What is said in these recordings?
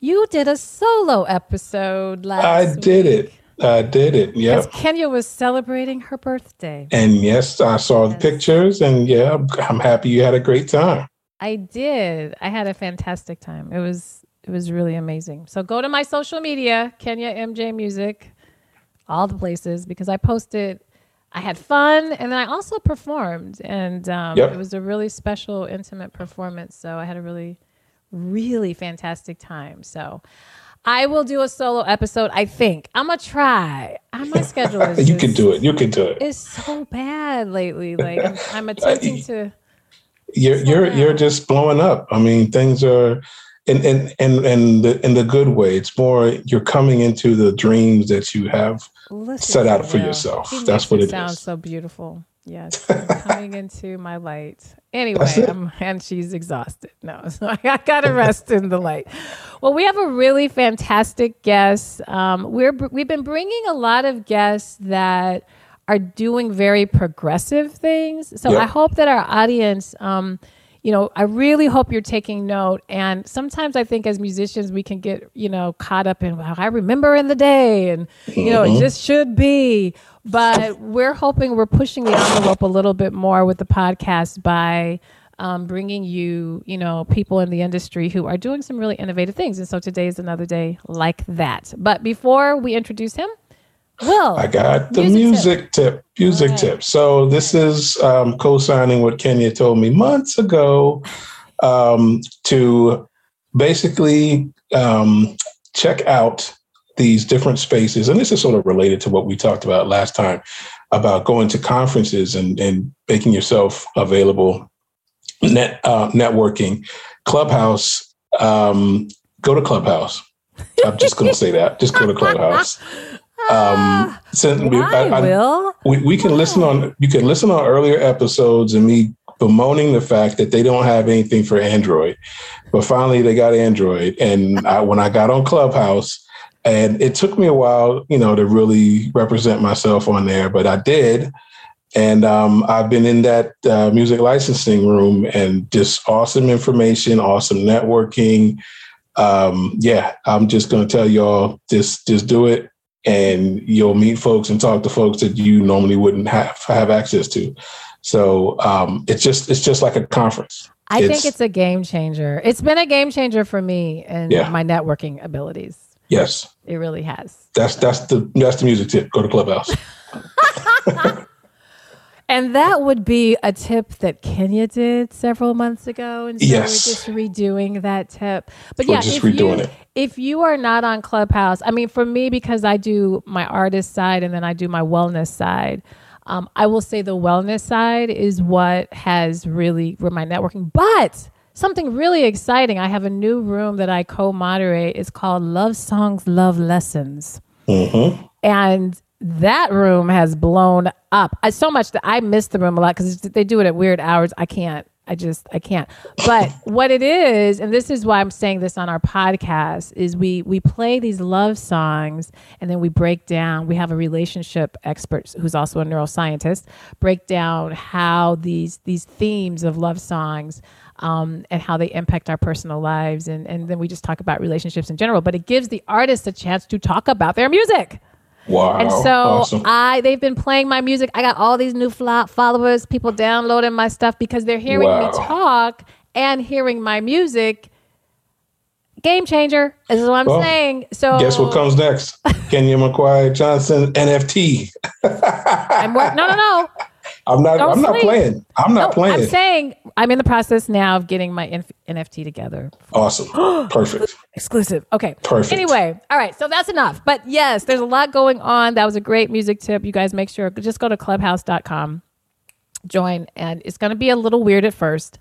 You did a solo episode last I did week. it. I did it. Yep. Kenya was celebrating her birthday. And yes, I saw the pictures, and yeah, I'm- I'm happy you had a great time. I did. I had a fantastic time. It was it was really amazing. So go to my social media, Kenya MJ Music, all the places because I posted. I had fun and then I also performed, and um, Yep. it was a really special, intimate performance. So I had a really, really fantastic time. So I will do a solo episode. I think I'm gonna try. Uh, My schedule is You can do it. You can do it. It's so bad lately. Like I'm, I'm attempting to. You're you're you're just blowing up. I mean, things are. In, in, in, in, the, in the good way, it's more you're coming into the dreams that you have Listen set out for yourself. That's what it it sounds so beautiful. Yes, coming into my light. Anyway, I'm, and she's exhausted. No, so I got to rest in the light. Well, we have a really fantastic guest. Um, we're we've been bringing a lot of guests that are doing very progressive things. So Yep. I hope that our audience. Um, you know, I really hope you're taking note. And sometimes I think as musicians, we can get, you know, caught up in, wow, I remember in the day and, you know, it just should be. But we're hoping we're pushing the envelope a little bit more with the podcast by um, bringing you, you know, people in the industry who are doing some really innovative things. And so today is another day like that. But before we introduce him, Will, I got the Music music, tip. Music Alright. tip. So this is um, co-signing what Kenya told me months ago um, to basically um, check out these different spaces, and this is sort of related to what we talked about last time about going to conferences and, and making yourself available, net uh, networking, Clubhouse. Um, go to Clubhouse. I'm just going to say that. Just go to Clubhouse. Um, send me- why, I- I- Will? we, we can listen on you can listen on earlier episodes and me bemoaning the fact that they don't have anything for android. But finally they got android. And I, when i got on clubhouse and it took me a while you know to really represent myself on there but i did. And um, i've been in that uh, music licensing room and just awesome information awesome networking. Um, yeah i'm just going to tell y'all just just do it and you'll meet folks and talk to folks that you normally wouldn't have have access to. So um, it's just it's just like a conference. I It's- think it's a game changer. It's been a game changer for me and Yeah. my networking abilities. Yes, It really has. that's that's the that's the music tip. Go to Clubhouse. And that would be a tip that Kenya did several months ago. And so Yes. we're just redoing that tip. But We're yeah, just if you, redoing it. if you are not on Clubhouse, I mean, for me, because I do my artist side and then I do my wellness side, um, I will say the wellness side is what has really where my networking. But something really exciting, I have a new room that I co-moderate. It's called Love Songs, Love Lessons hmm and that room has blown up. I, so much that i miss the room a lot because they do it at weird hours. I can't. I just i can't. But what it is and this is why i'm saying this on our podcast is we we play these love songs and then we break down we have a relationship expert who's also a neuroscientist break down how these these themes of love songs um, and how they impact our personal lives. And, and then we just talk about relationships in general but it gives the artists a chance to talk about their music Wow. and so awesome. I they've been playing my music. I got all these new followers, people downloading my stuff because they're hearing Wow. me talk and hearing my music. Game changer This is what I'm Well, saying. So Guess what comes next? Kenya McGuire Johnson NFT. I'm work- no, no, no. I'm not. Don't I'm not playing. I'm not No, playing. I'm saying I'm in the process now of getting my N- NFT together. awesome. Perfect. Exclusive. Okay. Perfect. Anyway, all right. So that's enough. But yes, there's a lot going on. That was a great music tip. You guys make sure just go to clubhouse.com, join, and it's going to be a little weird at first,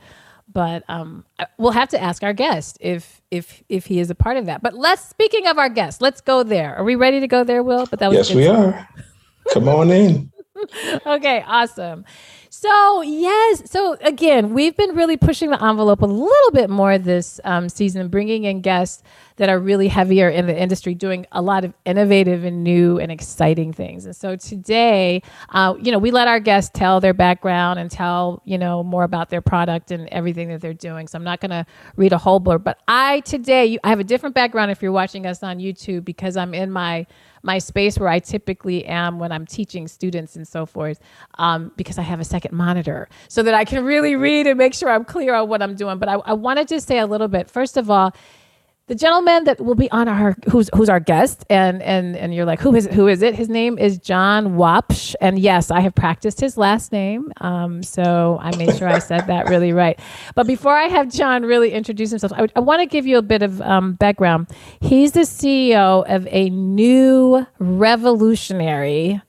but um, we'll have to ask our guest if if if he is a part of that. But let's speaking of our guest, let's go there. Are we ready to go there, Will? But that was yes, we time. are. Come on in. okay, awesome. So, yes. So, again, we've been really pushing the envelope a little bit more this um, season, bringing in guests that are really heavier in the industry, doing a lot of innovative and new and exciting things. And so today, uh, you know, we let our guests tell their background and tell, you know, more about their product and everything that they're doing. So I'm not going to read a whole blurb, but I today, I have a different background if you're watching us on YouTube because I'm in my my space where I typically am when I'm teaching students and so forth, um, because I have a second monitor so that I can really read and make sure I'm clear on what I'm doing. But I, I to say a little bit. First of all, the gentleman that will be on our who's who's our guest and and and you're like who is who is it? His name is john wapsh and yes i have practiced his last name. Um, so i made sure i said that really right. But before i have john really introduce himself i, I want to give you a bit of um, background. He's the ceo of a new revolutionary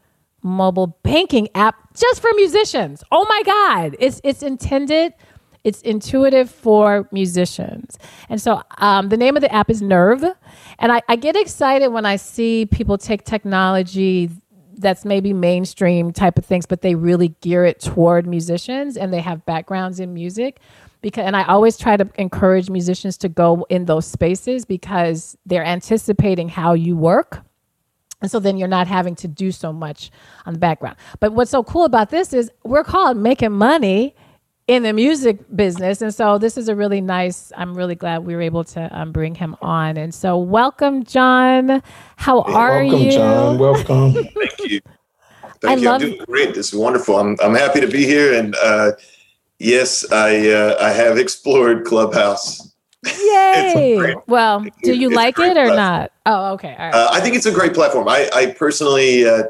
mobile banking app just for musicians. Oh my god. It's it's intended it's intuitive for musicians. And so um, the name of the app is Nerve. And I, I get excited when I see people take technology that's maybe mainstream type of things, but they really gear it toward musicians and they have backgrounds in music. Because, and I always try to encourage musicians to go in those spaces because they're anticipating how you work. And so then you're not having to do so much on the background. But what's so cool about this is we're called making money in the music business. And so this is a really nice, I'm really glad we were able to um, bring him on. And so welcome, John. How hey, are welcome, you? John. Welcome. Thank you. Thank I you. Love- I'm doing great. This is wonderful. I'm, I'm happy to be here. And uh, yes, I, uh, I have explored Clubhouse. Yay! well, do you like it or platform. not? Oh, okay. All right. Uh, I think it's a great platform. I, I personally, uh,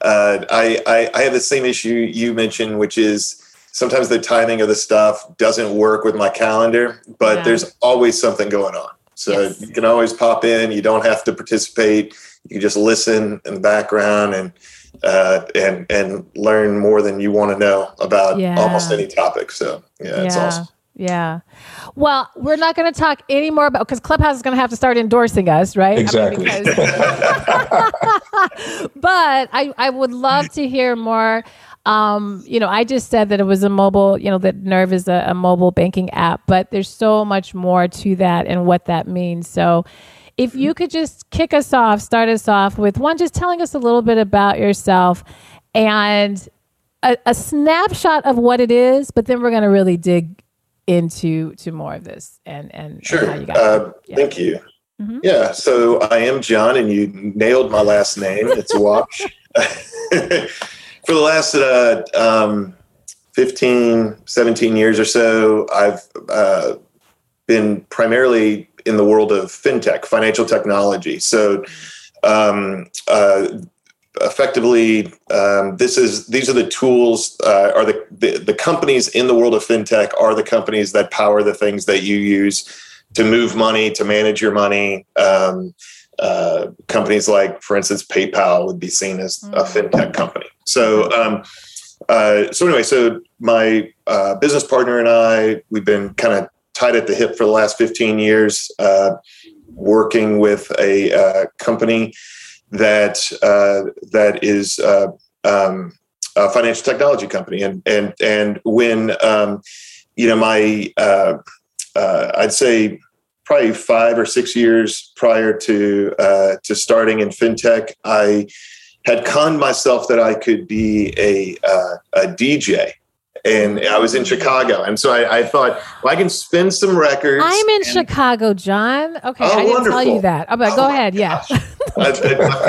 uh, I, I, I have the same issue you mentioned, which is sometimes the timing of the stuff doesn't work with my calendar, but yeah. there's always something going on. So yes. you can always pop in. You don't have to participate. You can just listen in the background and uh, and and learn more than you want to know about yeah. almost any topic. So yeah, yeah. it's awesome. Yeah. Well, we're not going to talk any more about because Clubhouse is going to have to start endorsing us, right? Exactly. I mean, because, but I, I would love to hear more um, you know, I just said that it was a mobile, you know, that Nerve is a, a mobile banking app, but there's so much more to that and what that means. So, if you could just kick us off, start us off with one, just telling us a little bit about yourself and a, a snapshot of what it is, but then we're going to really dig into to more of this and and sure. And uh, yeah. Thank you. Mm-hmm. Yeah, so I am John, and you nailed my last name. It's Wapsh. for the last uh, um, 15, 17 years or so, I've uh, been primarily in the world of fintech, financial technology. So, um, uh, effectively, um, this is these are the tools. Uh, are the, the the companies in the world of fintech are the companies that power the things that you use to move money, to manage your money. Um, uh, companies like, for instance, PayPal would be seen as a mm. fintech company. So, um, uh, so anyway, so my uh, business partner and I, we've been kind of tied at the hip for the last 15 years, uh, working with a uh, company that uh, that is um, a financial technology company, and and and when um, you know my I'd say probably five or six years prior to uh, to starting in fintech, I had conned myself that I could be a uh, a DJ. And I was in Chicago, and so I, I, thought, well, I can spin some records. I'm in and, Chicago, John. Okay, oh, I didn't wonderful. tell you that. Oh, but go oh ahead. Yeah, my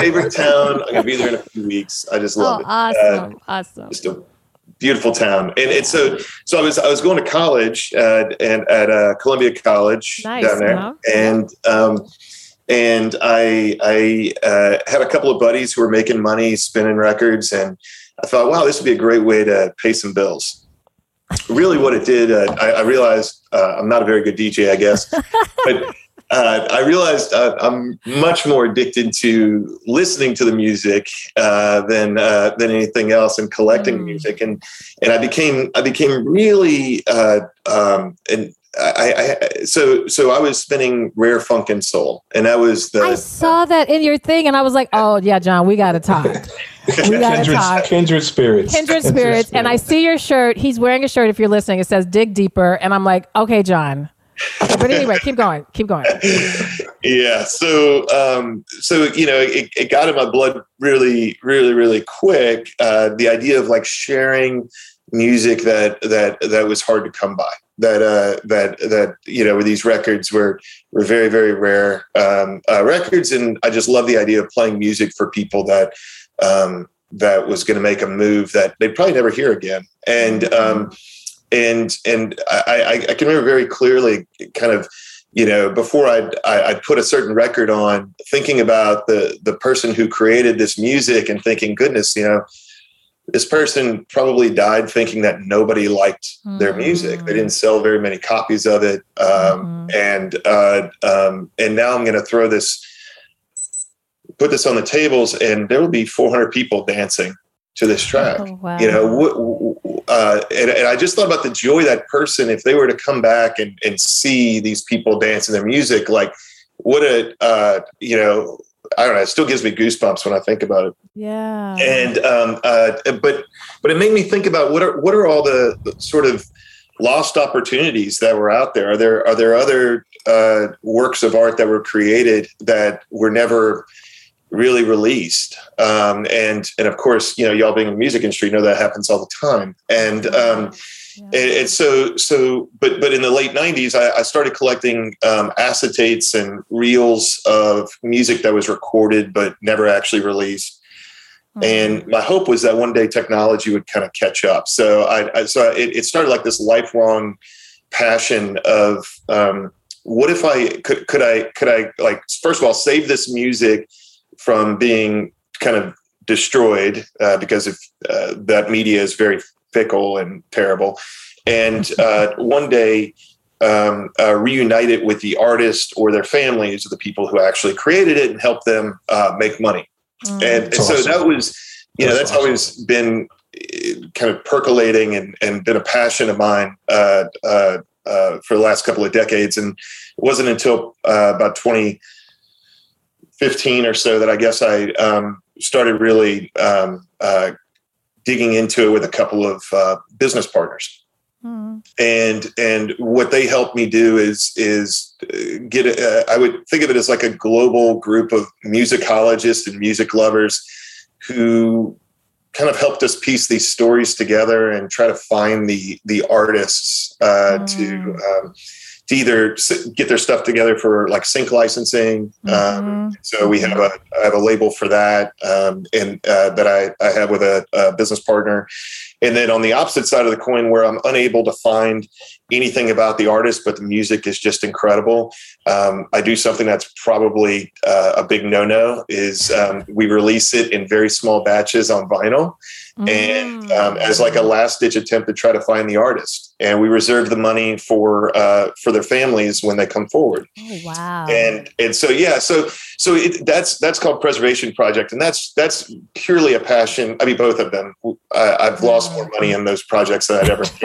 favorite town. I'm gonna be there in a few weeks. I just love oh, it. Awesome, uh, awesome. Just a beautiful town. And it's so so I was I was going to college at and at uh, Columbia College nice, down there, huh? and um, and I I uh, had a couple of buddies who were making money spinning records, and I thought, wow, this would be a great way to pay some bills. Really, what it did, uh, I, I, realized uh, I'm not a very good DJ, I guess, but uh, I realized uh, I'm much more addicted to listening to the music uh, than uh, than anything else, and collecting mm. music, and and I became I became really uh, um, and I, I, so so I was spinning rare funk and soul, and that was the. I saw that in your thing, and I was like, "Oh yeah, John, we got to talk. We got to talk." Kindred spirits. Kindred spirits. spirits. And I see your shirt. He's wearing a shirt. If you're listening, it says "Dig Deeper," and I'm like, "Okay, John." But anyway, keep going. Keep going. Yeah. So, um, so you know, it, it got in my blood really, really, really quick. Uh, the idea of like sharing music that that that was hard to come by that uh, that that you know these records were were very very rare um, uh, records, and I just love the idea of playing music for people that um, that was going to make a move that they'd probably never hear again, and um, and and I, I can remember very clearly, kind of you know before I'd I'd put a certain record on, thinking about the the person who created this music and thinking, goodness, you know this person probably died thinking that nobody liked mm-hmm. their music. They didn't sell very many copies of it, um, mm-hmm. and uh, um, and now I'm going to throw this, put this on the tables, and there will be 400 people dancing to this track. Oh, wow. You know, uh, and, and, I just thought about the joy that person, if they were to come back and, and see these people dancing their music, like what a uh, you know I don't know. It still gives me goosebumps when I think about it. Yeah. And um, uh, but but it made me think about what are what are all the, the, sort of lost opportunities that were out there? Are there are there other uh, works of art that were created that were never really released? Um, and and of course, you know, y'all being in the music industry know that happens all the time. And um, and, and, so, so, but, but in the late '90s, I, I started collecting um, acetates and reels of music that was recorded but never actually released. Mm-hmm. And my hope was that one day technology would kind of catch up. So I, I so it, it, started like this lifelong passion of um, what if I could, could I, could I like, first of all, save this music from being kind of destroyed uh, because if uh, that media is very fickle and terrible. And uh, one day, um, uh, reunite it with the artist or their families or the people who actually created it and help them uh, make money. Mm. And, and so that was, you know, that's, that's awesome. always been kind of percolating and, and been a passion of mine uh, uh, uh, for the last couple of decades. And it wasn't until about 2015 or so that I guess I um, started really um, digging into it with a couple of uh, business partners. Mm. And and what they helped me do is is uh, get a, I would think of it as like a global group of musicologists and music lovers who kind of helped us piece these stories together and try to find the the artists uh, mm. to um, to either get their stuff together for like sync licensing. Um, mm-hmm. Um, so we have a I have a label for that, um, and uh, that I, I have with a, a, business partner. And then on the opposite side of the coin, where I'm unable to find anything about the artist, but the music is just incredible. Um, I do something that's probably uh, a big no-no. Is um, we release it in very small batches on vinyl, mm. and um, as like a last-ditch attempt to try to find the artist. And we reserve the money for uh, for their families when they come forward. Oh, wow! And and so yeah, so so it, that's that's called preservation project, and that's that's purely a passion. I mean, both of them. I, I've lost more money in those projects than I'd ever.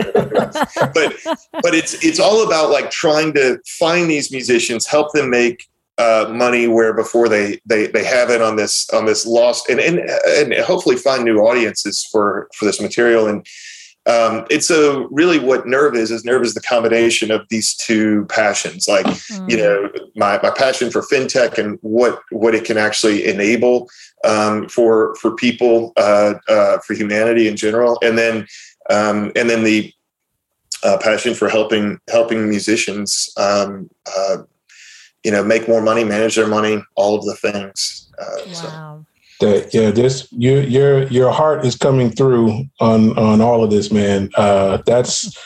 but but it's it's all about like trying to find these musicians, help them make uh, money where before they they they have it on this on this lost and and and hopefully find new audiences for for this material. And um, it's so really what nerve is is nerve is the combination of these two passions. Like mm-hmm. you know my, my passion for fintech and what what it can actually enable um, for for people uh, uh, for humanity in general. And then um, and then the uh, passion for helping helping musicians, um, uh, you know, make more money, manage their money, all of the things. Uh, wow. So. That, yeah, this your your your heart is coming through on on all of this, man. Uh, that's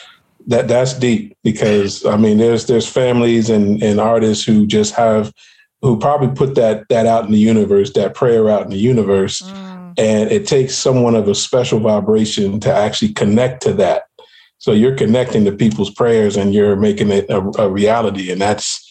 that that's deep because I mean, there's there's families and and artists who just have who probably put that that out in the universe, that prayer out in the universe, mm. and it takes someone of a special vibration to actually connect to that so you're connecting to people's prayers and you're making it a, a reality. And that's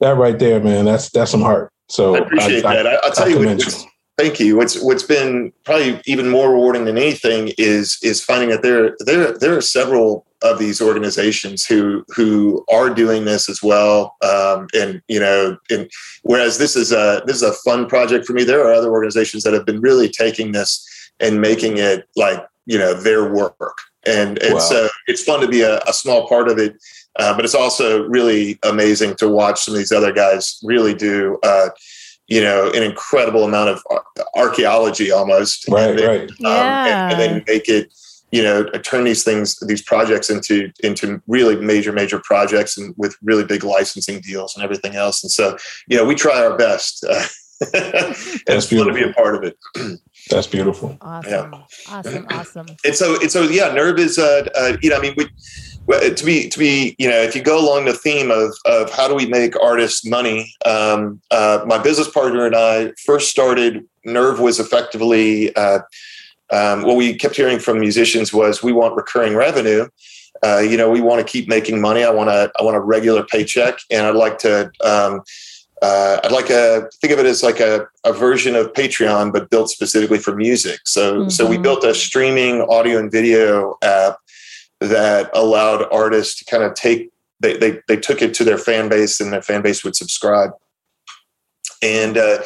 that right there, man, that's that's some heart. So I appreciate I, that. I, will tell you what, thank you. What's what's been probably even more rewarding than anything is is finding that there there there are several of these organizations who who are doing this as well. Um, and you know, and whereas this is a this is a fun project for me, there are other organizations that have been really taking this and making it like you know their work. And and wow. so it's fun to be a, a small part of it. Uh, but it's also really amazing to watch some of these other guys really do, uh, you know, an incredible amount of archaeology almost. Right, and then, right. Um, yeah. and, and, then make it, you know, turn these things, these projects into into really major, major projects and with really big licensing deals and everything else. And so, you know, we try our best. Uh, and it's fun to be a part of it. That's beautiful. Awesome. Yeah. Awesome. Awesome. And so, and so, yeah, Nerve is, uh, uh, you know, I mean, we, to be to be you know if you go along the theme of of how do we make artists money um, uh, my business partner and i first started nerve was effectively uh, um, what we kept hearing from musicians was we want recurring revenue uh, you know we want to keep making money i want to i want a regular paycheck and i'd like to um, uh, I'd like a think of it as like a, a version of Patreon, but built specifically for music. So, mm-hmm. so we mm-hmm. built a streaming audio and video app that allowed artists to kind of take they, they, they took it to their fan base and their fan base would subscribe and uh,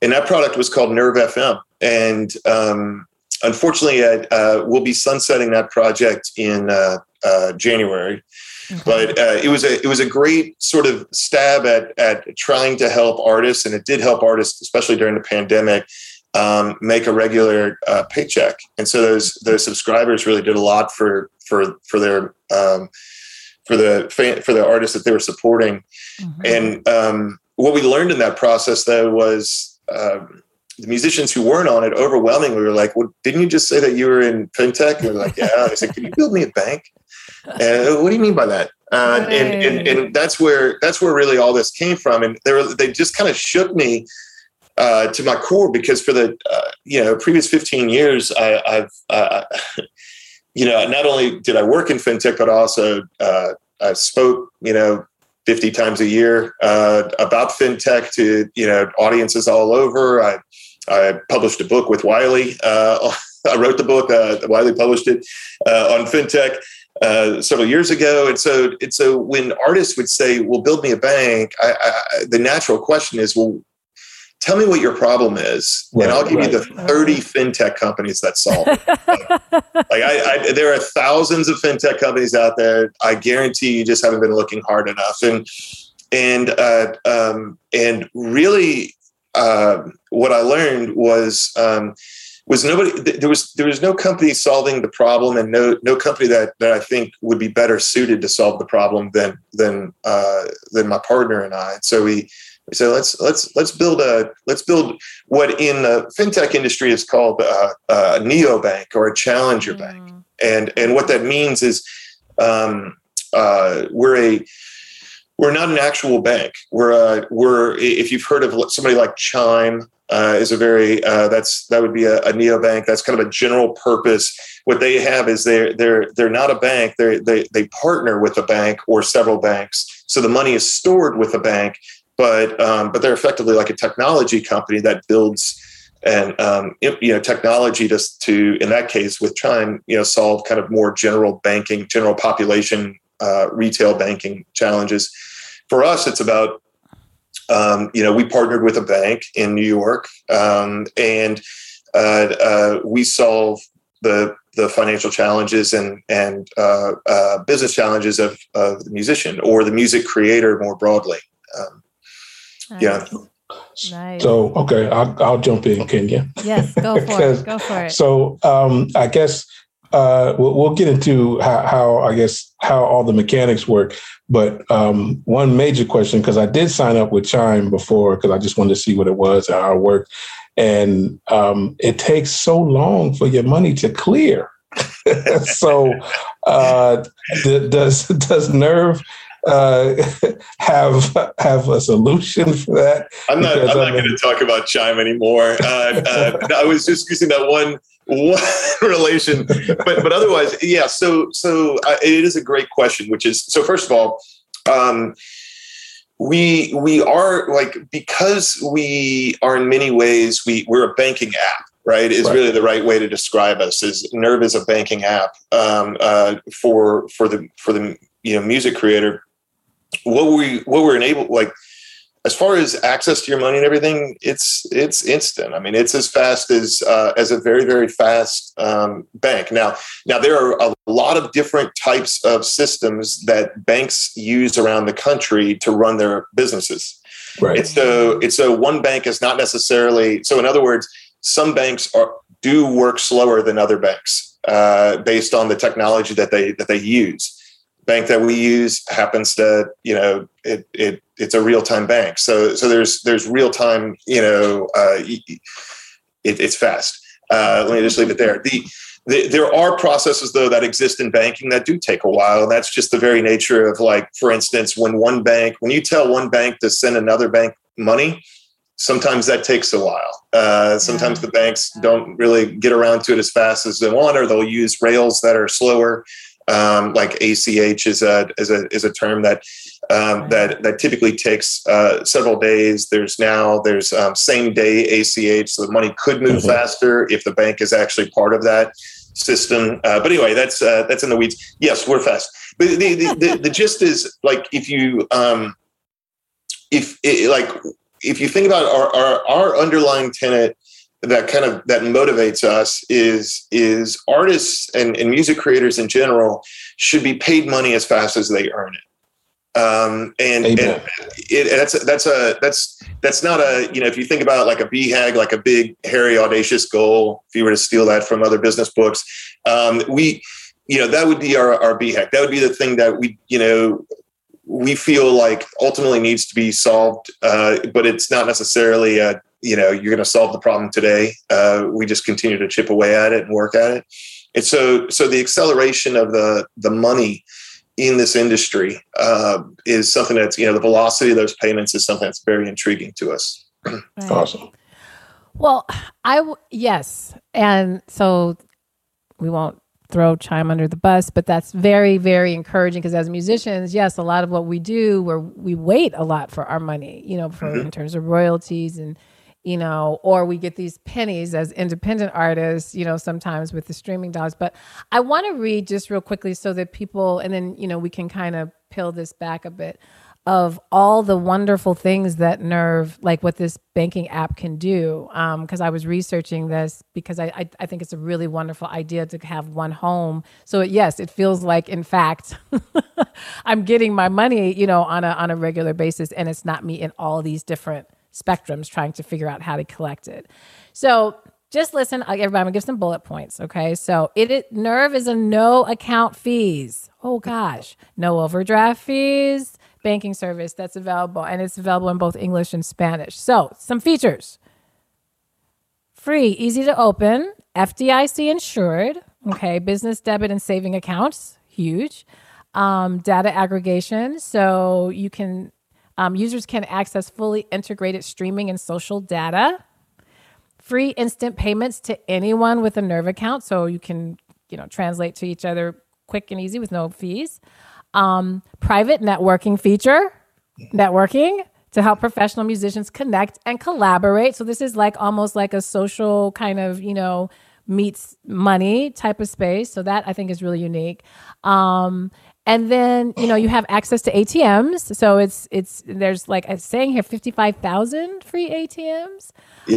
and that product was called nerve fm and um, unfortunately uh, we'll be sunsetting that project in uh, uh january but uh, it was a it was a great sort of stab at at trying to help artists and it did help artists especially during the pandemic um, make a regular uh, paycheck. And so those those subscribers really did a lot for for for their um, for the for the artists that they were supporting. Mm-hmm. And um, what we learned in that process though was um, the musicians who weren't on it overwhelmingly were like, "Well, didn't you just say that you were in fintech?" And they're like, "Yeah." I said, "Can you build me a bank?" And what do you mean by that? Uh, and, and and that's where that's where really all this came from. And they were they just kind of shook me uh, to my core because for the uh, you know previous 15 years I, have uh, you know not only did I work in fintech but also uh, I spoke you know 50 times a year uh, about fintech to you know audiences all over. I I published a book with Wiley. I wrote the book. Wiley published it on fintech. Uh, several years ago. And so, and so when artists would say, well, build me a bank, I, I, the natural question is, well, tell me what your problem is right, and i'll give right. you the 30 fintech companies that solve it like, like I, I, there are thousands of fintech companies out there i guarantee you just haven't been looking hard enough and and uh, um, and really uh, what i learned was um, was nobody there was there was no company solving the problem and no no company that that I think would be better suited to solve the problem than than uh, than my partner and I. So we we said let's let's let's build a let's build what in the fintech industry is called a, a neobank or a challenger mm. bank, and and what that means is um, uh, we're a we're not an actual bank. We're a, we're if you've heard of somebody like Chime uh, is a very uh, that's that would be a, a neobank. That's kind of a general purpose. What they have is they're they're they're not a bank. They they they partner with a bank or several banks. So the money is stored with a bank, but um, but they're effectively like a technology company that builds and um, you know technology to to in that case with Chime you know solve kind of more general banking, general population uh, retail banking challenges. For us, it's about um, you know we partnered with a bank in New York um, and uh, uh, we solve the the financial challenges and and uh, uh, business challenges of, of the musician or the music creator more broadly. Um, Nice. Yeah. Nice. So okay, I'll, I'll jump in, Kenya. Yes, go for it. Go for it. So um, I guess uh, we'll, we'll, get into how, how, I guess how all the mechanics work. But um, one major question, because I did sign up with Chime before, because I just wanted to see what it was and how it worked, and um, it takes so long for your money to clear. so uh, does does Nerve uh, have have a solution for that? I'm not. I'm not going to talk about Chime anymore. Uh, uh, I was just using that one one relation, but but otherwise, yeah. So so uh, it is a great question. Which is so. First of all, um, we we are like because we are in many ways we we're a banking app right is right. really the right way to describe us is nerve is a banking app um, uh, for for the for the you know music creator what we what we're enabled like as far as access to your money and everything, it's it's instant. I mean, it's as fast as uh, as a very very fast um, bank. Now, now there are a lot of different types of systems that banks use around the country to run their businesses. Right. So, it's so one bank is not necessarily. So, in other words, some banks are do work slower than other banks uh, based on the technology that they that they use bank that we use happens to you know it, it it's a real time bank. So so there's there's real time you know uh, it, it's fast. Uh, let me just leave it there. The, the, there are processes though that exist in banking that do take a while and that's just the very nature of like for instance when one bank when you tell one bank to send another bank money sometimes that takes a while. Uh, sometimes the banks don't really get around to it as fast as they want or they'll use rails that are slower um, like ACH is a is a is a term that um, that that typically takes uh, several days. There's now there's um, same day ACH, so the money could move mm-hmm. faster if the bank is actually part of that system. Uh, but anyway, that's uh, that's in the weeds. Yes, we're fast. But the the, the, the gist is like if you um, if it, like if you think about our, our, our underlying tenet that kind of that motivates us is is artists and, and music creators in general should be paid money as fast as they earn it. Um, and, and it, that's that's a that's that's not a you know if you think about like a BHAG like a big hairy audacious goal if you were to steal that from other business books um, we you know that would be our, our BHAG. That would be the thing that we you know we feel like ultimately needs to be solved uh, but it's not necessarily a you know you're going to solve the problem today. Uh, we just continue to chip away at it and work at it. And so so the acceleration of the the money in this industry uh, is something that's you know the velocity of those payments is something that's very intriguing to us. Right. awesome. Well i w- yes. And so we won't throw chime under the bus but that's very very encouraging because as musicians yes a lot of what we do where we wait a lot for our money you know for mm-hmm. in terms of royalties and you know, or we get these pennies as independent artists, you know, sometimes with the streaming dollars. But I want to read just real quickly so that people, and then, you know, we can kind of peel this back a bit of all the wonderful things that Nerve, like what this banking app can do. Because um, I was researching this because I, I, I, think it's a really wonderful idea to have one home. So yes, it feels like, in fact, I'm getting my money, you know, on a on a regular basis, and it's not me in all these different spectrums trying to figure out how to collect it. So just listen. Everybody, I'm gonna give some bullet points. Okay. So it, it Nerve is a no account fees. Oh gosh, no overdraft fees. Banking service that's available, and it's available in both English and Spanish. So some features: free, easy to open, FDIC insured. Okay, business debit and saving accounts, huge. Um, data aggregation, so you can um, users can access fully integrated streaming and social data, free instant payments to anyone with a Nerve account, so you can you know translate to each other quick and easy with no fees. Um, private networking feature, networking to help professional musicians connect and collaborate. So this is like almost like a social kind of you know meets money type of space. So that I think is really unique. Um, and then you know you have access to ATMs. So it's it's there's like I'm saying here fifty five thousand free ATMs.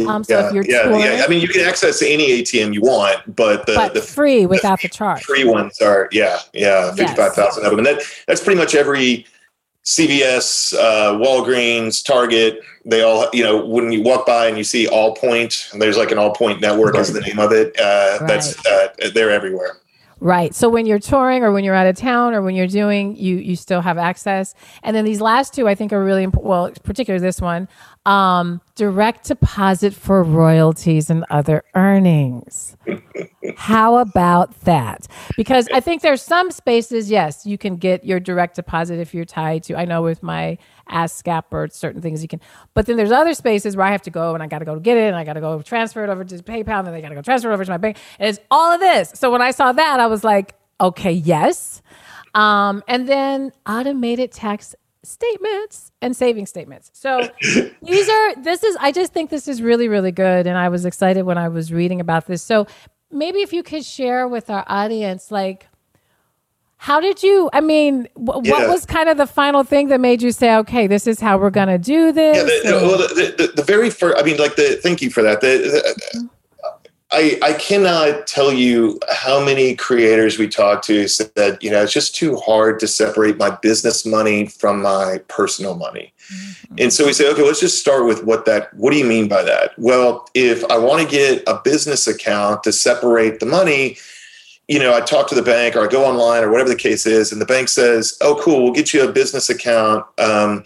Um, so yeah, if you're yeah, touring, yeah. I mean, you can access any ATM you want, but the, but the free without the, the charge. Free ones are yeah, yeah, fifty five thousand yes. of them, and that that's pretty much every CVS, uh, Walgreens, Target. They all you know when you walk by and you see Allpoint, and there's like an Allpoint network right. is the name of it. Uh, right. That's uh, they're everywhere. Right. So when you're touring or when you're out of town or when you're doing, you you still have access. And then these last two, I think, are really important. Well, particularly this one, um, direct deposit for royalties and other earnings. How about that? Because I think there's some spaces, yes, you can get your direct deposit if you're tied to. I know with my ASCAP or certain things you can, but then there's other spaces where I have to go and I got to go get it and I got to go transfer it over to PayPal and then they got to go transfer it over to my bank. And it's all of this. So when I saw that, I was like, okay, yes. Um, and then automated tax statements and saving statements. So these are this is I just think this is really really good and I was excited when I was reading about this. So maybe if you could share with our audience like how did you i mean w- yeah. what was kind of the final thing that made you say okay this is how we're going to do this yeah, the, the, the, the, very first i mean like the thank you for that the, mm-hmm. I, I cannot tell you how many creators we talk to said, you know, it's just too hard to separate my business money from my personal money. Mm-hmm. And so we say, okay, let's just start with what that, what do you mean by that? Well, if I want to get a business account to separate the money, you know, I talk to the bank or I go online or whatever the case is, and the bank says, oh, cool, we'll get you a business account. Um,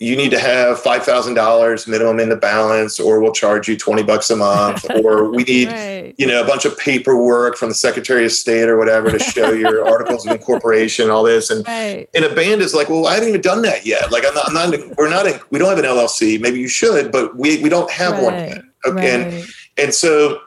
you need to have five thousand dollars minimum in the balance, or we'll charge you twenty bucks a month, or we need right. you know a bunch of paperwork from the Secretary of State or whatever to show your articles of incorporation, all this, and right. and a band is like, well, I haven't even done that yet. Like I'm not, I'm not we're not, in, we don't have an LLC. Maybe you should, but we we don't have right. one yet. Okay, and and so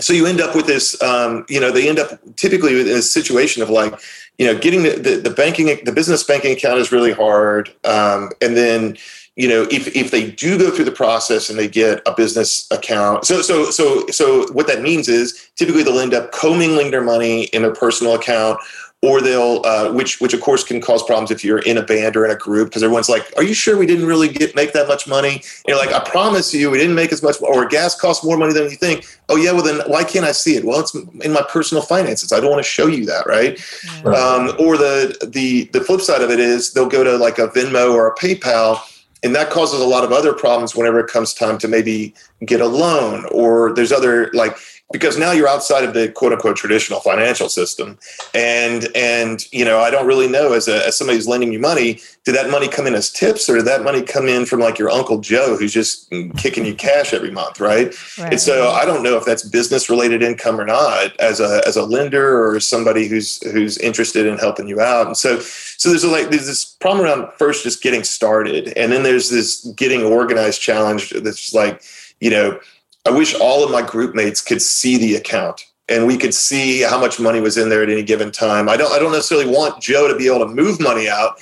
so you end up with this um, you know they end up typically in a situation of like you know getting the, the, the banking the business banking account is really hard. Um, and then you know if, if they do go through the process and they get a business account so so so so what that means is typically they'll end up commingling their money in their personal account or they'll uh, which which of course can cause problems if you're in a band or in a group because everyone's like are you sure we didn't really get make that much money? And you're like i promise you we didn't make as much or gas costs more money than you think. Oh yeah well then why can't i see it? Well it's in my personal finances. I don't want to show you that right, right. Um, or the the the flip side of it is they'll go to like a venmo or a paypal and that causes a lot of other problems whenever it comes time to maybe get a loan or there's other like because now you're outside of the quote unquote traditional financial system. And and you know i don't really know as, a, as somebody who's lending you money did that money come in as tips or did that money come in from like your uncle joe who's just kicking you cash every month right, right. and so i don't know if that's business related income or not as a as a lender or somebody who's who's interested in helping you out. And so so there's a, like there's this problem around first just getting started. And then there's this getting organized challenge that's like you know I wish all of my group mates could see the account and we could see how much money was in there at any given time. I don't I don't necessarily want Joe to be able to move money out.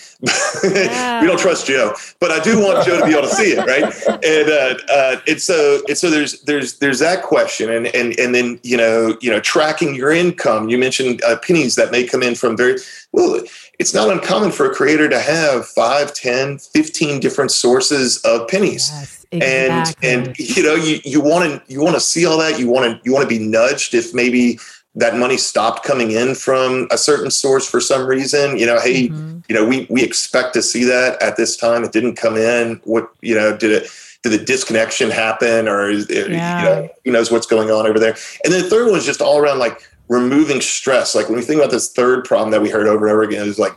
Yeah. we don't trust Joe, but I do want Joe to be able to see it, right? And uh, uh, and so and so there's there's there's that question, and and and then you know you know tracking your income. You mentioned uh, pennies that may come in from very well. It's not uncommon for a creator to have 5, 10, 15 different sources of pennies. Yes Exactly. And and you know you you want to you want to see all that you want to you want to be nudged if maybe that money stopped coming in from a certain source for some reason you know hey mm-hmm. you know we we expect to see that at this time it didn't come in what you know did it did the disconnection happen or is it, yeah. you know who knows what's going on over there and then the third one is just all around like removing stress like when we think about this third problem that we heard over and over again is like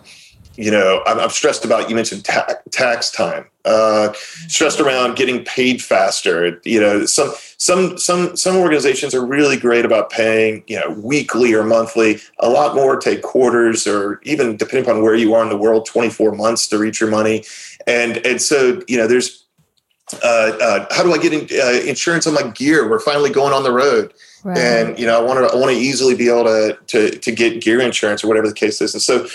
you know i'm, I'm stressed about you mentioned ta- tax time uh, stressed around getting paid faster. You know, some some some some organizations are really great about paying you know weekly or monthly. A lot more take quarters or even depending upon where you are in the world, twenty four months to reach your money. And and so you know, there's uh, uh, how do I get in, uh, insurance on my gear? We're finally going on the road. Right. And you know, I want to I want to easily be able to to to get gear insurance or whatever the case is. And so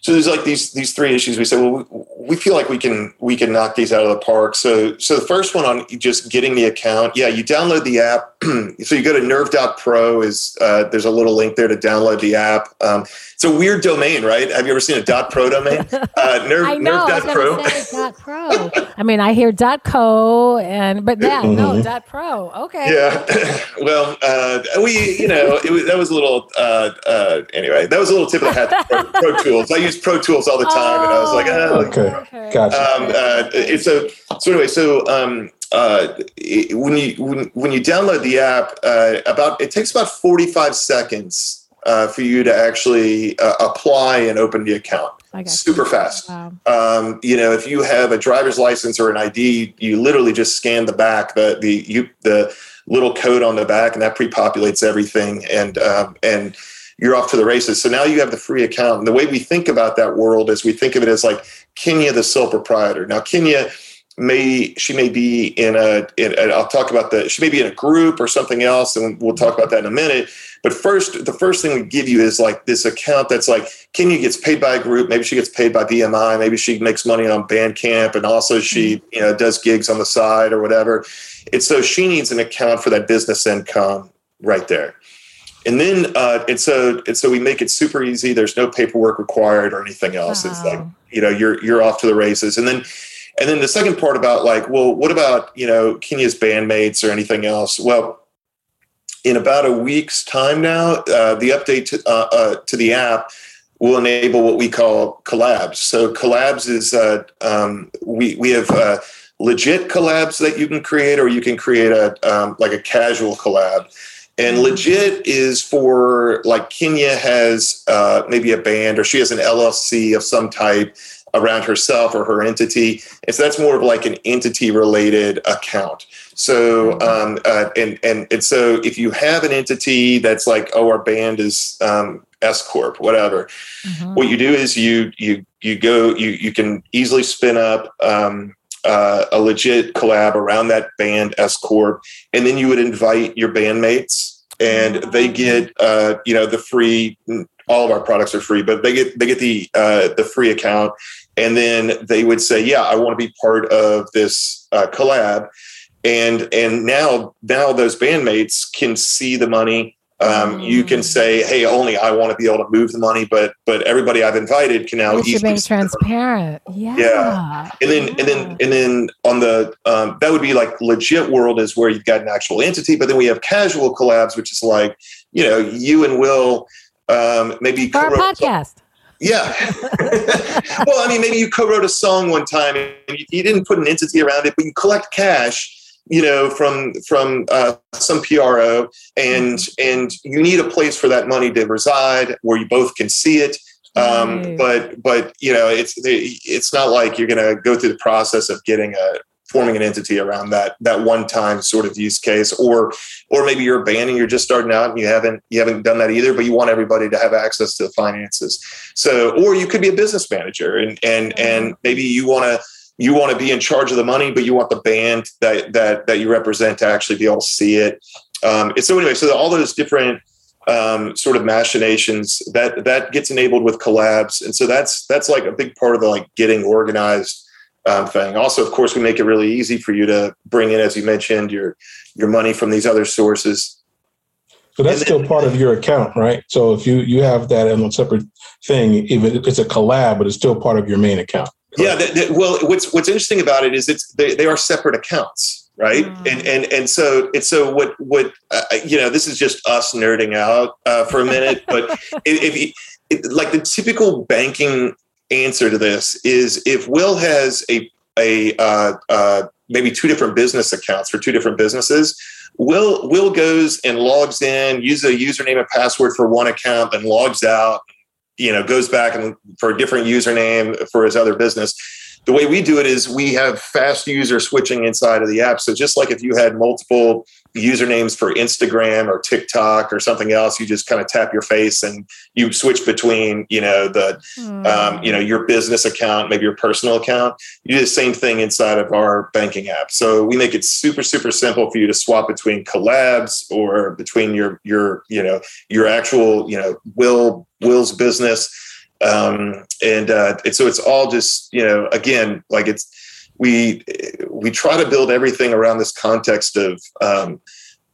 so there's like these these three issues. We said, well, we, we, feel like we can we can knock these out of the park. So so the first one on just getting the account. Yeah, you download the app. so you go to nerve.pro. Is uh, there's a little link there to download the app. Um, it's a weird domain, right? Have you ever seen a dot .pro domain? Uh, nerve, I know. Nerve. Pro. dot .pro. I mean, I hear dot .co and but that mm-hmm. no dot .pro. Okay. Yeah. well, uh, we you know it was, that was a little uh, uh, anyway. That was a little tip of the hat. Pro, Pro Tools. I use use Pro Tools all the time, oh, and I was like, oh, okay, okay. gotcha. Um, uh, it's a so anyway. So um, uh, when you when, when you download the app, uh, about it takes about forty five seconds uh, for you to actually uh, apply and open the account. Super you. fast. Wow. Um, you know, if you have a driver's license or an ID, you literally just scan the back, the the you the little code on the back, and that pre-populates everything. And um, and you're off to the races. So now you have the free account. And the way we think about that world is we think of it as like Kenya, the sole proprietor. Now, Kenya, may she may be in a, in a I'll talk about the she may be in a group or something else, and we'll talk about that in a minute. But first, the first thing we give you is like this account that's like Kenya gets paid by a group. Maybe she gets paid by BMI. Maybe she makes money on Bandcamp, and also she mm-hmm. you know does gigs on the side or whatever. And so she needs an account for that business income right there. And then uh, and so and so we make it super easy. There's no paperwork required or anything else. Wow. It's like you know you're you're off to the races. And then and then the second part about like, well, what about, you know, Kenya's bandmates or anything else? Well, in about a week's time now, uh, the update to, uh, uh, to the app will enable what we call collabs. So collabs is uh, um, we we have uh, legit collabs that you can create, or you can create a um, like a casual collab. And mm-hmm. legit is for like Kenya has uh, maybe a band or she has an LLC of some type around herself or her entity. And so that's more of like an entity related account. So, um, uh, and, and, and so if you have an entity that's like, oh, our band is, um, S corp, whatever. Mm-hmm. What you do is you you you go you you can easily spin up um, uh, a legit collab around that band S corp, and then you would invite your bandmates, and they get uh, you know the free. All of our products are free, but they get they get the uh, the free account, and then they would say, "Yeah, I want to be part of this uh, collab." And and now now those bandmates can see the money. Um, mm. You can mm. say, "Hey, only I want to be able to move the money," but but everybody I've invited can now. You're being transparent. Yeah. Yeah. And then yeah. and then and then on the um, that would be like legit world is where you've got an actual entity, but then we have casual collabs, which is like you know you and Will um, maybe for our podcast. Yeah. well, I mean, maybe you co-wrote a song one time and you, you, didn't put an entity around it, but you collect cash, you know, from from uh, some PRO, and and you need a place for that money to reside where you both can see it. Um, right. But but you know, it's it's not like you're going to go through the process of getting a forming an entity around that that one time sort of use case or or maybe you're a band and you're just starting out and you haven't you haven't done that either but you want everybody to have access to the finances so or you could be a business manager and and and mm-hmm. maybe you want to you want to be in charge of the money but you want the band that that that you represent to actually be able to see it um, and so anyway so all those different um, sort of machinations that that gets enabled with collabs and so that's that's like a big part of the like getting organized um, thing. Also, of course, we make it really easy for you to bring in, as you mentioned, your your money from these other sources. So that's then, still part of your account, right? So if you you have that in a separate thing, even if it's a collab, but it's still part of your main account. Yeah. well, what's what's interesting about it is it's they, they are separate accounts, right? Mm. And and and so and so what what uh, you know this is just us nerding out uh, for a minute, but if, if it, like the typical banking answer to this is if Will has a a uh, uh, maybe two different business accounts for two different businesses. Will Will goes and logs in, uses a username and password for one account, and logs out. You know, goes back and for a different username for his other business the way we do it is we have fast user switching inside of the app. So just like if you had multiple usernames for Instagram or TikTok or something else, you just kind of tap your face and you switch between, you know, the, mm. um, you know, your business account, maybe your personal account. You do the same thing inside of our banking app. So we make it super, super simple for you to swap between collabs or between your, your, you know, your actual, you know, Will Will's business um, and, uh, and so it's all just you know again like it's we we try to build everything around this context of um,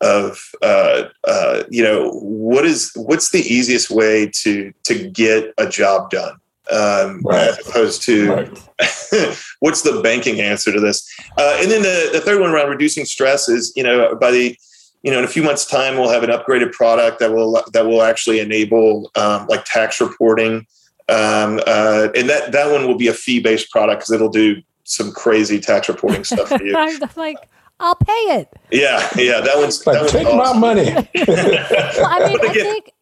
of uh, uh, you know what is what's the easiest way to to get a job done um, right. as opposed to right. what's the banking answer to this uh, and then the, the third one around reducing stress is you know by the you know in a few months time we'll have an upgraded product that will that will actually enable um, like tax reporting um, uh, and that that one will be a fee based product because it'll do some crazy tax reporting stuff for you. I'm like, I'll pay it. Yeah, yeah, that one's. But that take awesome. my money. well, I mean, I think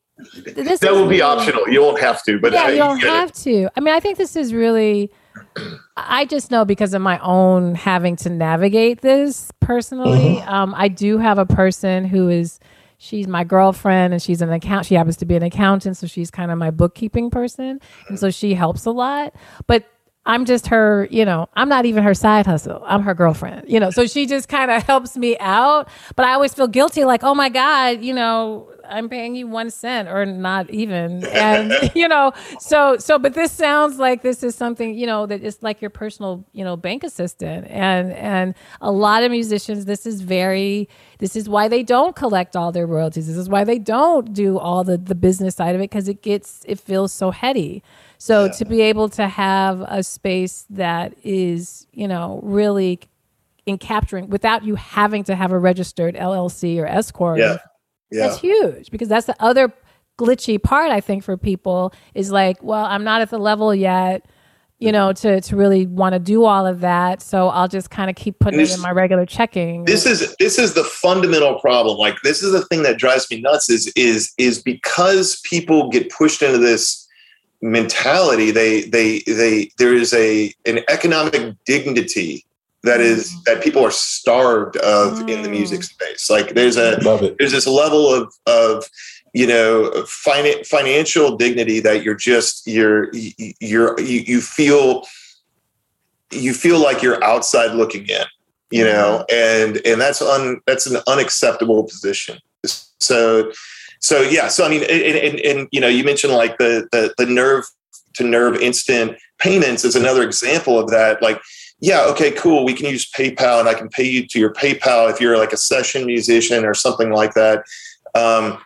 this that will be really, optional. You won't have to, but yeah, you don't have to. I mean, I think this is really. I just know because of my own having to navigate this personally. Mm-hmm. Um, I do have a person who is she's my girlfriend and she's an account she happens to be an accountant so she's kind of my bookkeeping person and so she helps a lot but I'm just her, you know, I'm not even her side hustle. I'm her girlfriend, you know. So she just kind of helps me out. But I always feel guilty, like, oh my God, you know, I'm paying you one cent or not even. And, you know, so, so, but this sounds like this is something, you know, that is like your personal, you know, bank assistant. And, and a lot of musicians, this is very, this is why they don't collect all their royalties. This is why they don't do all the, the business side of it because it gets, it feels so heady. So yeah. to be able to have a space that is, you know, really in capturing without you having to have a registered LLC or S corp, yeah. Yeah. that's huge because that's the other glitchy part I think for people is like, well, I'm not at the level yet you know, to to really want to do all of that. So I'll just kind of keep putting this, it in my regular checking. This is this is the fundamental problem. Like this is the thing that drives me nuts is is is because people get pushed into this mentality they they they there is a an economic dignity that is mm. that people are starved of mm. in the music mm. space like there's a there's this level of of you know fin- financial dignity that you're just you're you're you, you feel you feel like you're outside looking in you know mm-hmm. and and that's un that's an unacceptable position so so yeah, so I mean, and, and, and, you know, you mentioned like the, the the nerve to nerve instant payments is another example of that. Like, yeah, okay, cool. We can use PayPal, and I can pay you to your PayPal if you're like a session musician or something like that. Um,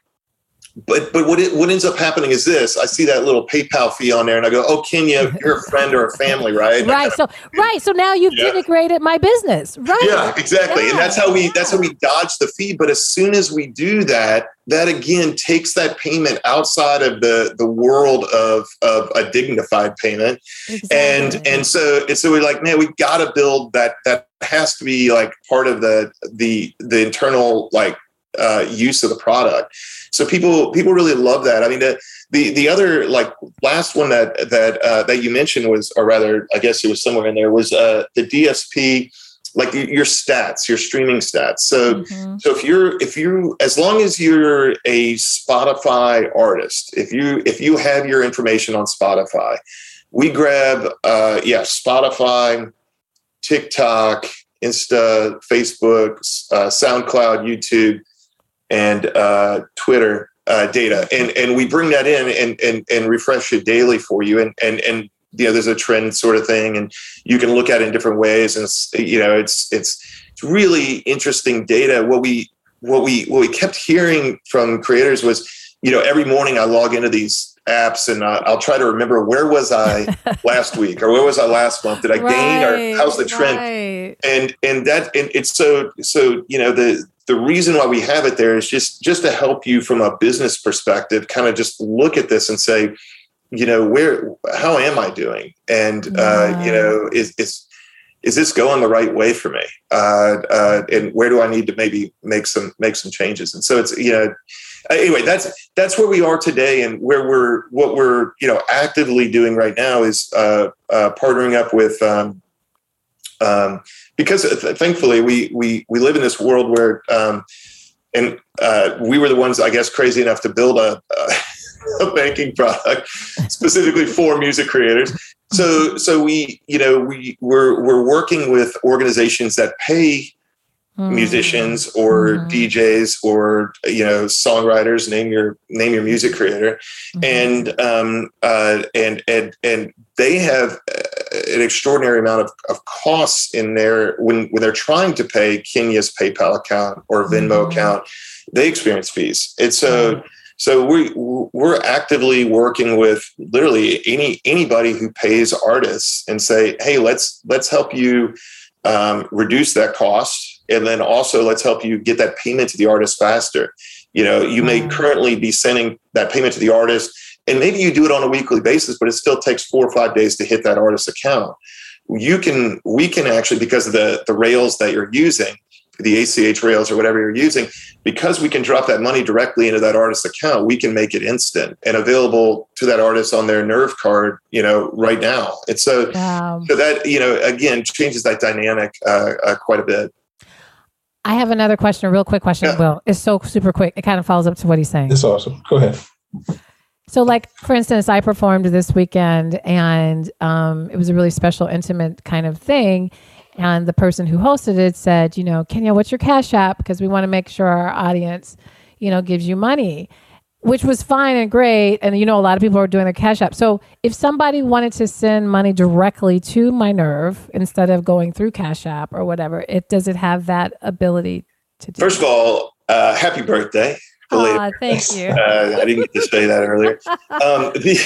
but but what it, what ends up happening is this: I see that little PayPal fee on there, and I go, "Oh, Kenya, you're a friend or a family, right?" right. So right. So now you've yeah. integrated my business, right? Yeah, exactly. Yeah. And that's how we yeah. that's how we dodge the fee. But as soon as we do that, that again takes that payment outside of the the world of of a dignified payment, exactly. and and so and so we're like, man, we got to build that. That has to be like part of the the the internal like uh, use of the product. So people people really love that. I mean, the the, the other like last one that that uh, that you mentioned was, or rather, I guess it was somewhere in there was uh, the DSP like your stats your streaming stats so mm-hmm. so if you're if you as long as you're a spotify artist if you if you have your information on spotify we grab uh yeah spotify tiktok insta facebook uh, soundcloud youtube and uh, Twitter uh, data, and and we bring that in and and and refresh it daily for you, and and and you know there's a trend sort of thing, and you can look at it in different ways, and you know it's it's it's really interesting data. What we what we what we kept hearing from creators was, you know, every morning I log into these apps and uh, I'll try to remember where was I last week or where was I last month? Did I right, gain or how's the trend? Right. And and that and it's so so you know the the reason why we have it there is just just to help you from a business perspective kind of just look at this and say you know where how am i doing? And uh, you know is is is this going the right way for me? Uh, uh, and where do i need to maybe make some make some changes? And so it's you know anyway that's that's where we are today and where we're what we're you know actively doing right now is uh, uh partnering up with um, um, because th- thankfully we we we live in this world where um, and uh, we were the ones I guess crazy enough to build a, a, a banking product specifically for music creators. So so we you know we we're we're working with organizations that pay mm. musicians or mm. DJs or you know songwriters name your name your music creator mm. and um, uh, and and and they have an extraordinary amount of, of costs in there when when they're trying to pay Kenya's PayPal account or Venmo mm. account they experience fees it's so mm. so we we're actively working with literally any anybody who pays artists and say hey let's let's help you um, reduce that cost and then also let's help you get that payment to the artist faster you know you may mm. currently be sending that payment to the artist and maybe you do it on a weekly basis but it still takes four or five days to hit that artist's account you can we can actually because of the the rails that you're using the ACH rails or whatever you're using, because we can drop that money directly into that artist's account, we can make it instant and available to that artist on their Nerve card, you know, right now. And so, wow. so that you know, again, changes that dynamic uh, uh, quite a bit. I have another question, a real quick question, yeah. Will. It's so super quick. It kind of follows up to what he's saying. It's awesome. Go ahead. So, like for instance, I performed this weekend, and um, it was a really special, intimate kind of thing. And the person who hosted it said, "You know, Kenya, what's your cash app? Because we want to make sure our audience, you know, gives you money." Which was fine and great, and you know, a lot of people are doing their cash app. So, if somebody wanted to send money directly to MyNerve instead of going through Cash App or whatever, it does it have that ability to do? First of all, uh, happy birthday! Oh, thank you. Uh, I didn't get to say that earlier. Um, the,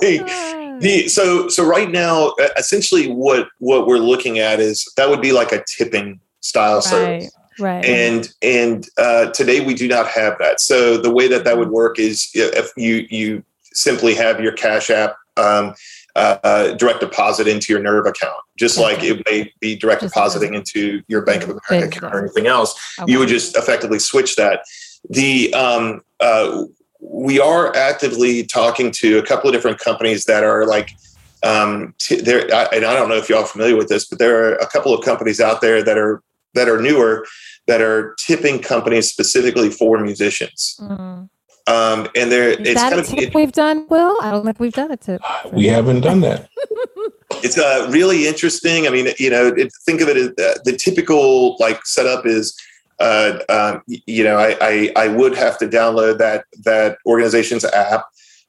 the, the, so so right now, uh, essentially, what what we're looking at is that would be like a tipping style right, service. Right. And and uh, today we do not have that. So the way that that would work is if you you simply have your Cash App um, uh, direct deposit into your Nerve account, just okay. like it may be direct just depositing into your Bank of America account or anything else. Okay. You would just effectively switch that. The um, uh, we are actively talking to a couple of different companies that are like um, t- there, and I don't know if y'all are familiar with this, but there are a couple of companies out there that are that are newer that are tipping companies specifically for musicians. Mm-hmm. Um, and there, Is it's kind of it, we've done. Will I don't think we've done it. To we haven't done that. it's uh, really interesting. I mean, you know, it, think of it as uh, the typical like setup is uh, um, you know, I, I, I would have to download that that organization's app,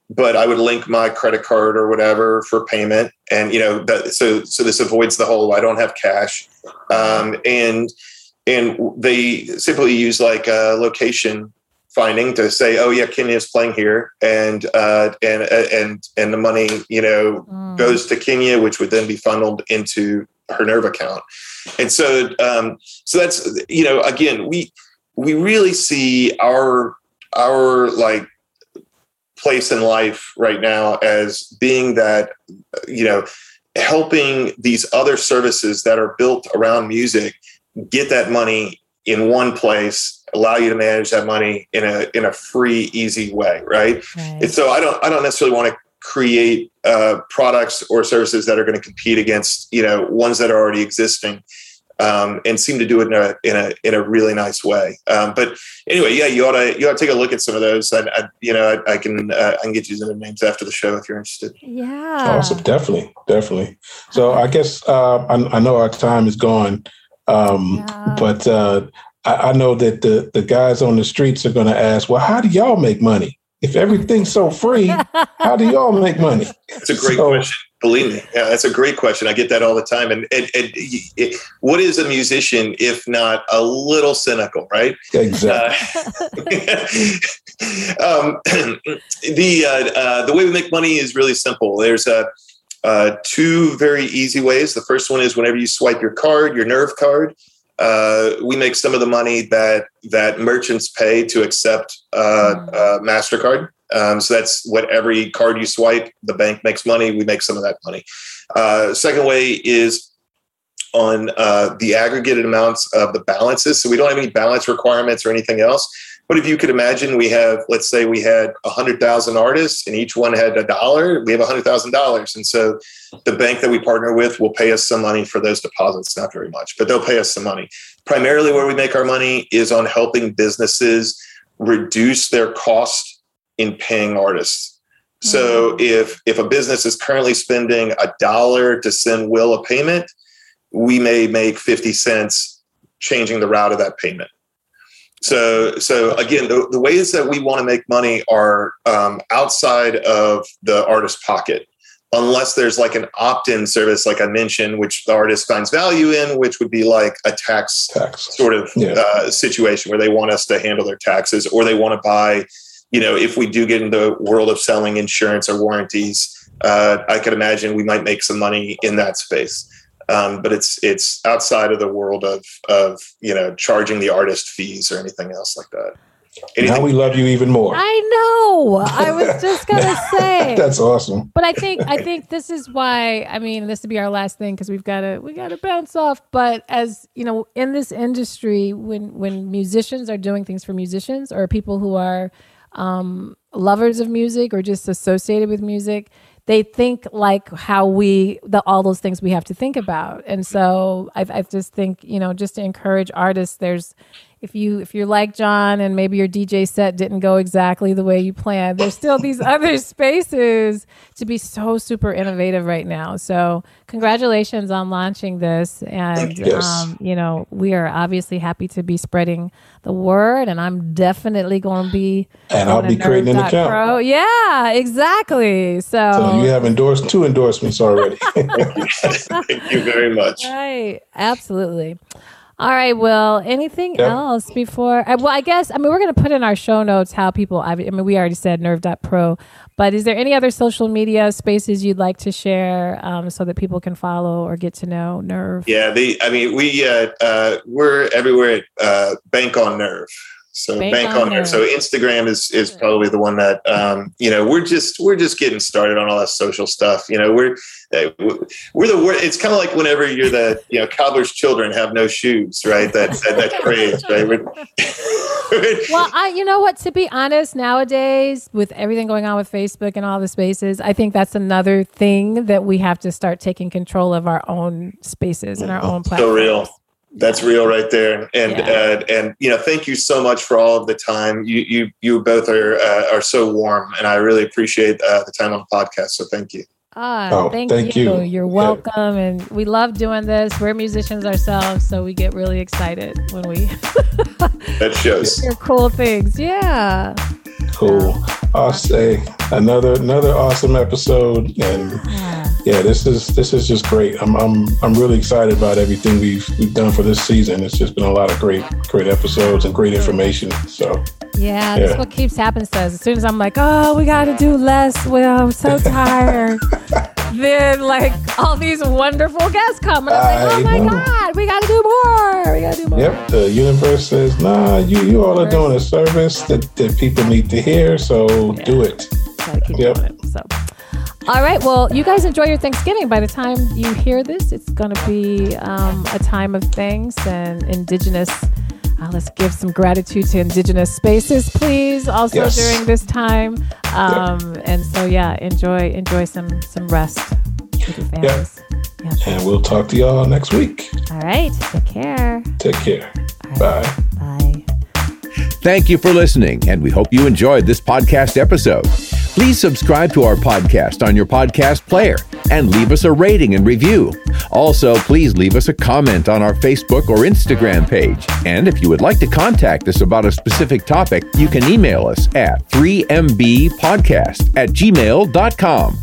but I would link my credit card or whatever for payment, and you know, that, so so this avoids the whole I don't have cash, um, and and they simply use like a location finding to say, oh yeah, Kenya is playing here, and uh, and and and the money you know mm. goes to Kenya, which would then be funneled into her nerve account and so um, so that's you know again we we really see our our like place in life right now as being that you know helping these other services that are built around music get that money in one place allow you to manage that money in a in a free easy way right, right. and so i don't i don't necessarily want to create uh, products or services that are going to compete against you know ones that are already existing um, and seem to do it in a in a in a really nice way. Um, but anyway, yeah, you ought to you ought to take a look at some of those. I, I you know I, I can uh, I can get you some names after the show if you're interested. Yeah, awesome, definitely, definitely. So I guess uh, I, I, know our time is gone, um, yeah. but uh, I, I know that the the guys on the streets are going to ask, well, how do y'all make money? if everything's so free, how do y'all make money? It's a great so, question. Believe me, yeah, that's a great question. I get that all the time. And, and, and it, what is a musician if not a little cynical, right? Exactly. Uh, um, the uh, uh, the way we make money is really simple. There's a uh, two very easy ways. The first one is whenever you swipe your card, your Nerve card, uh, we make some of the money that that merchants pay to accept uh, mm. uh, Mastercard. Um, so that's what every card you swipe, the bank makes money. We make some of that money. Uh, second way is on uh, the aggregated amounts of the balances. So we don't have any balance requirements or anything else. But if you could imagine, we have, let's say we had 100,000 artists and each one had a dollar, we have $100,000. And so the bank that we partner with will pay us some money for those deposits, not very much, but they'll pay us some money. Primarily, where we make our money is on helping businesses reduce their cost in paying artists. So mm-hmm. if if a business is currently spending a dollar to send Will a payment, we may make 50 cents changing the route of that payment. So, so again, the, the ways that we want to make money are um, outside of the artist pocket, unless there's like an opt-in service, like I mentioned, which the artist finds value in, which would be like a tax, tax. sort of yeah. uh, situation where they want us to handle their taxes, or they want to buy. You know, if we do get into the world of selling insurance or warranties, uh, I could imagine we might make some money in that space um, but it's it's outside of the world of of you know charging the artist fees or anything else like that. Anything- now we love you even more. I know. I was just gonna say that's awesome. But I think I think this is why. I mean, this would be our last thing because we've got to we got to bounce off. But as you know, in this industry, when when musicians are doing things for musicians or people who are um, lovers of music or just associated with music, they think like how we the all those things we have to think about. And so I, I just think you know just to encourage artists there's if you if you're like John and maybe your DJ set didn't go exactly the way you planned, there's still these other spaces to be so super innovative right now. So congratulations on launching this, and yes. um, you know we are obviously happy to be spreading the word, and I'm definitely going to be and I'll be creating an account. Pro. Yeah, exactly. So, so you have endorsed two endorsements already. Thank you very much. Right, absolutely. All right. Well, anything yep. else before? Uh, well, I guess I mean we're going to put in our show notes how people. I mean, we already said nerve.pro, but is there any other social media spaces you'd like to share um, so that people can follow or get to know Nerve? Yeah. The I mean, we uh, uh, we're everywhere at uh, Bank on Nerve. So bank, bank on, on there. So Instagram is is probably the one that um, you know we're just we're just getting started on all that social stuff. You know we're uh, we're the it's kind of like whenever you're the you know cobbler's children have no shoes, right? That that, that craze, right? well, I you know what? To be honest, nowadays with everything going on with Facebook and all the spaces, I think that's another thing that we have to start taking control of our own spaces and our own platforms. So real. That's real right there. And yeah. uh, and you know, thank you so much for all of the time. You you you both are uh, are so warm, and I really appreciate uh, the time on the podcast. So thank you. Ah, oh, thank, thank you. you. You're welcome, yeah. and we love doing this. We're musicians ourselves, so we get really excited when we. that shows. Cool things, yeah. Cool. I'll say another another awesome episode, and yeah. yeah, this is this is just great. I'm I'm I'm really excited about everything we've we've done for this season. It's just been a lot of great great episodes and great information. So yeah, yeah. that's what keeps happening. Says as soon as I'm like, oh, we got to do less. Well, I'm so tired. Then like all these wonderful guests come, and I'm like, oh my god, we got to do more. We got to do more. Yep, the universe says, nah, you you all are doing a service that that people need to hear, so yeah. do it. Gotta keep yep. doing it. So. All right. Well, you guys enjoy your Thanksgiving. By the time you hear this, it's going to be um, a time of thanks and indigenous. Uh, let's give some gratitude to indigenous spaces, please. Also yes. during this time, um, yep. and so yeah, enjoy enjoy some some rest with your families. Yep. And we'll talk to y'all next week. All right. Take care. Take care. Right. Bye. Bye. Thank you for listening, and we hope you enjoyed this podcast episode. Please subscribe to our podcast on your podcast player and leave us a rating and review. Also, please leave us a comment on our Facebook or Instagram page. And if you would like to contact us about a specific topic, you can email us at 3mbpodcast at gmail.com.